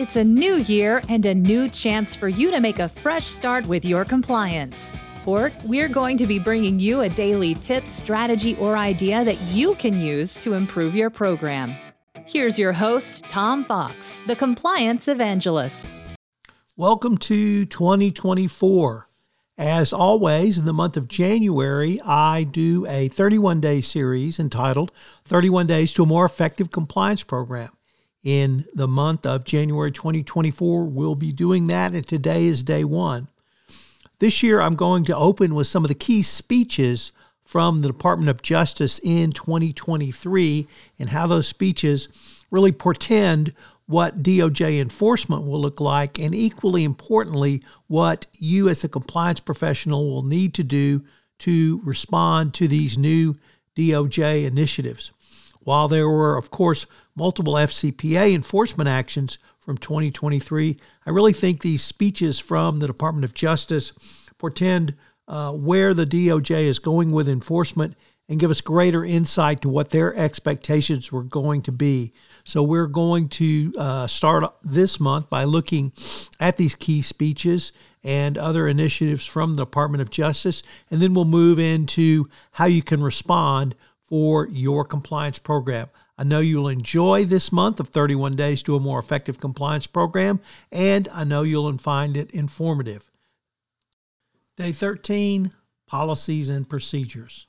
It's a new year and a new chance for you to make a fresh start with your compliance. For we're going to be bringing you a daily tip, strategy, or idea that you can use to improve your program. Here's your host, Tom Fox, the Compliance Evangelist. Welcome to 2024. As always, in the month of January, I do a 31 day series entitled 31 Days to a More Effective Compliance Program in the month of January 2024. We'll be doing that, and today is day one. This year, I'm going to open with some of the key speeches from the Department of Justice in 2023 and how those speeches really portend what DOJ enforcement will look like, and equally importantly, what you as a compliance professional will need to do to respond to these new DOJ initiatives. While there were, of course, multiple FCPA enforcement actions from 2023, I really think these speeches from the Department of Justice portend uh, where the DOJ is going with enforcement and give us greater insight to what their expectations were going to be. So, we're going to uh, start this month by looking at these key speeches and other initiatives from the Department of Justice, and then we'll move into how you can respond for your compliance program. I know you'll enjoy this month of 31 Days to a More Effective Compliance Program, and I know you'll find it informative. Day 13 Policies and Procedures.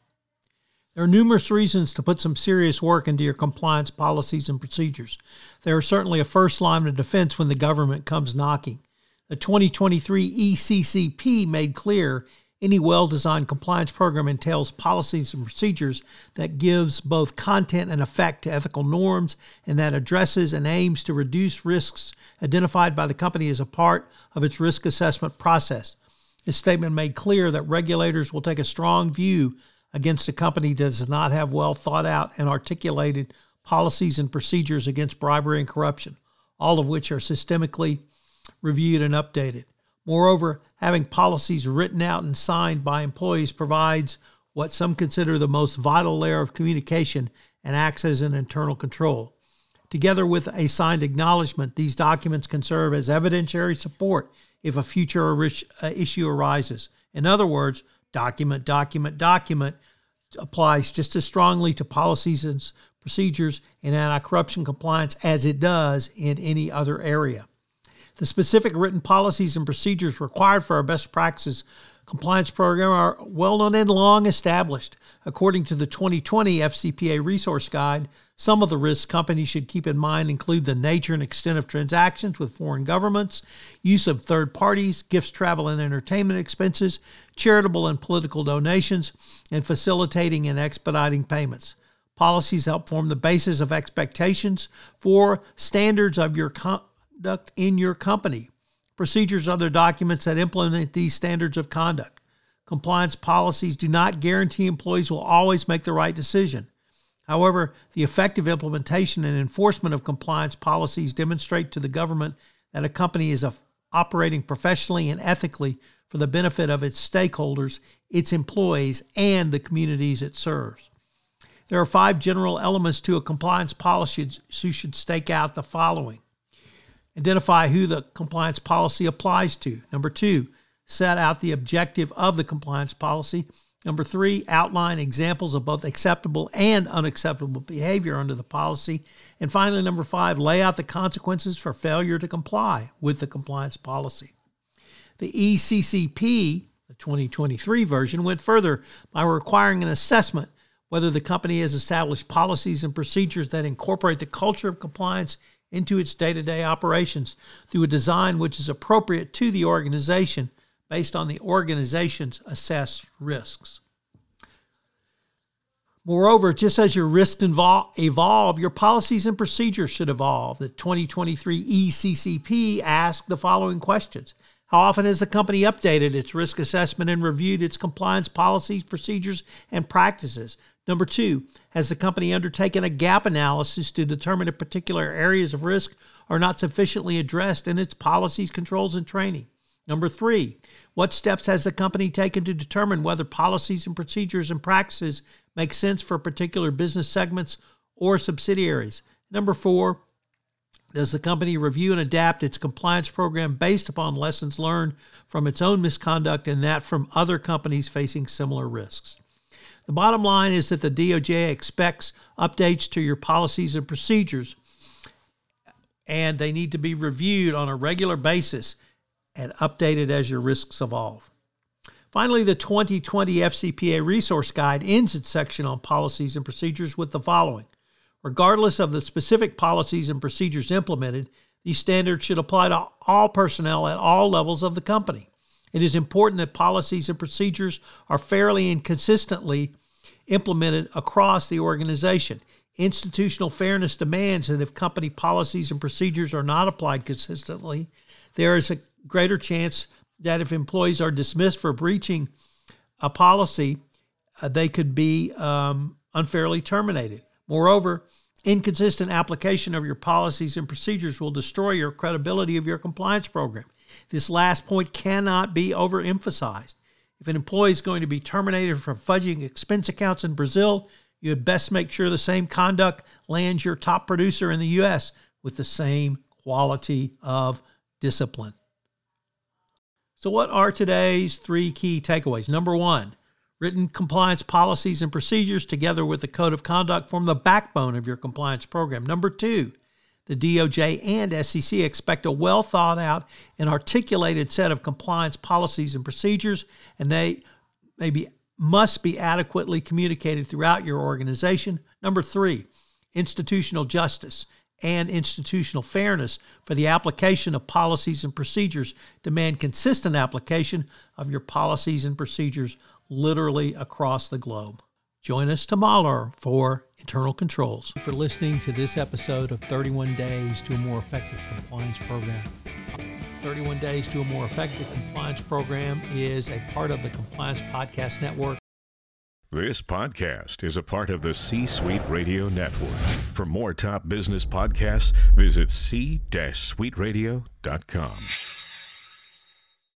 There are numerous reasons to put some serious work into your compliance policies and procedures. They are certainly a first line of defense when the government comes knocking. The 2023 ECCP made clear any well-designed compliance program entails policies and procedures that gives both content and effect to ethical norms and that addresses and aims to reduce risks identified by the company as a part of its risk assessment process. This statement made clear that regulators will take a strong view against a company that does not have well thought out and articulated policies and procedures against bribery and corruption, all of which are systemically reviewed and updated. Moreover, having policies written out and signed by employees provides what some consider the most vital layer of communication and acts as an internal control. Together with a signed acknowledgement, these documents can serve as evidentiary support if a future uh, issue arises. In other words, document, document, document applies just as strongly to policies and procedures in anti corruption compliance as it does in any other area. The specific written policies and procedures required for our best practices compliance program are well known and long established. According to the 2020 FCPA Resource Guide, some of the risks companies should keep in mind include the nature and extent of transactions with foreign governments, use of third parties, gifts, travel, and entertainment expenses, charitable and political donations, and facilitating and expediting payments. Policies help form the basis of expectations for standards of your conduct in your company. Procedures are other documents that implement these standards of conduct. Compliance policies do not guarantee employees will always make the right decision. However, the effective implementation and enforcement of compliance policies demonstrate to the government that a company is operating professionally and ethically for the benefit of its stakeholders, its employees, and the communities it serves. There are five general elements to a compliance policy, so you should stake out the following Identify who the compliance policy applies to. Number two, set out the objective of the compliance policy. Number three, outline examples of both acceptable and unacceptable behavior under the policy. And finally, number five, lay out the consequences for failure to comply with the compliance policy. The ECCP, the 2023 version, went further by requiring an assessment whether the company has established policies and procedures that incorporate the culture of compliance into its day to day operations through a design which is appropriate to the organization based on the organization's assessed risks. Moreover, just as your risks evolve, your policies and procedures should evolve. The 2023 ECCP asked the following questions How often has the company updated its risk assessment and reviewed its compliance policies, procedures, and practices? Number two, has the company undertaken a gap analysis to determine if particular areas of risk are not sufficiently addressed in its policies, controls, and training? Number three, what steps has the company taken to determine whether policies and procedures and practices make sense for particular business segments or subsidiaries? Number four, Does the company review and adapt its compliance program based upon lessons learned from its own misconduct and that from other companies facing similar risks? The bottom line is that the DOJ expects updates to your policies and procedures, and they need to be reviewed on a regular basis and updated as your risks evolve. Finally, the 2020 FCPA Resource Guide ends its section on policies and procedures with the following Regardless of the specific policies and procedures implemented, these standards should apply to all personnel at all levels of the company. It is important that policies and procedures are fairly and consistently implemented across the organization. Institutional fairness demands that if company policies and procedures are not applied consistently, there is a greater chance that if employees are dismissed for breaching a policy, uh, they could be um, unfairly terminated. Moreover, inconsistent application of your policies and procedures will destroy your credibility of your compliance program. This last point cannot be overemphasized. If an employee is going to be terminated for fudging expense accounts in Brazil, you had best make sure the same conduct lands your top producer in the U.S. with the same quality of discipline. So, what are today's three key takeaways? Number one, written compliance policies and procedures together with the code of conduct form the backbone of your compliance program. Number two, the DOJ and SEC expect a well thought out and articulated set of compliance policies and procedures, and they maybe must be adequately communicated throughout your organization. Number three, institutional justice and institutional fairness for the application of policies and procedures demand consistent application of your policies and procedures literally across the globe. Join us tomorrow for Internal Controls. For listening to this episode of 31 Days to a More Effective Compliance Program. 31 Days to a More Effective Compliance Program is a part of the Compliance Podcast Network. This podcast is a part of the C Suite Radio Network. For more top business podcasts, visit c-suiteradio.com.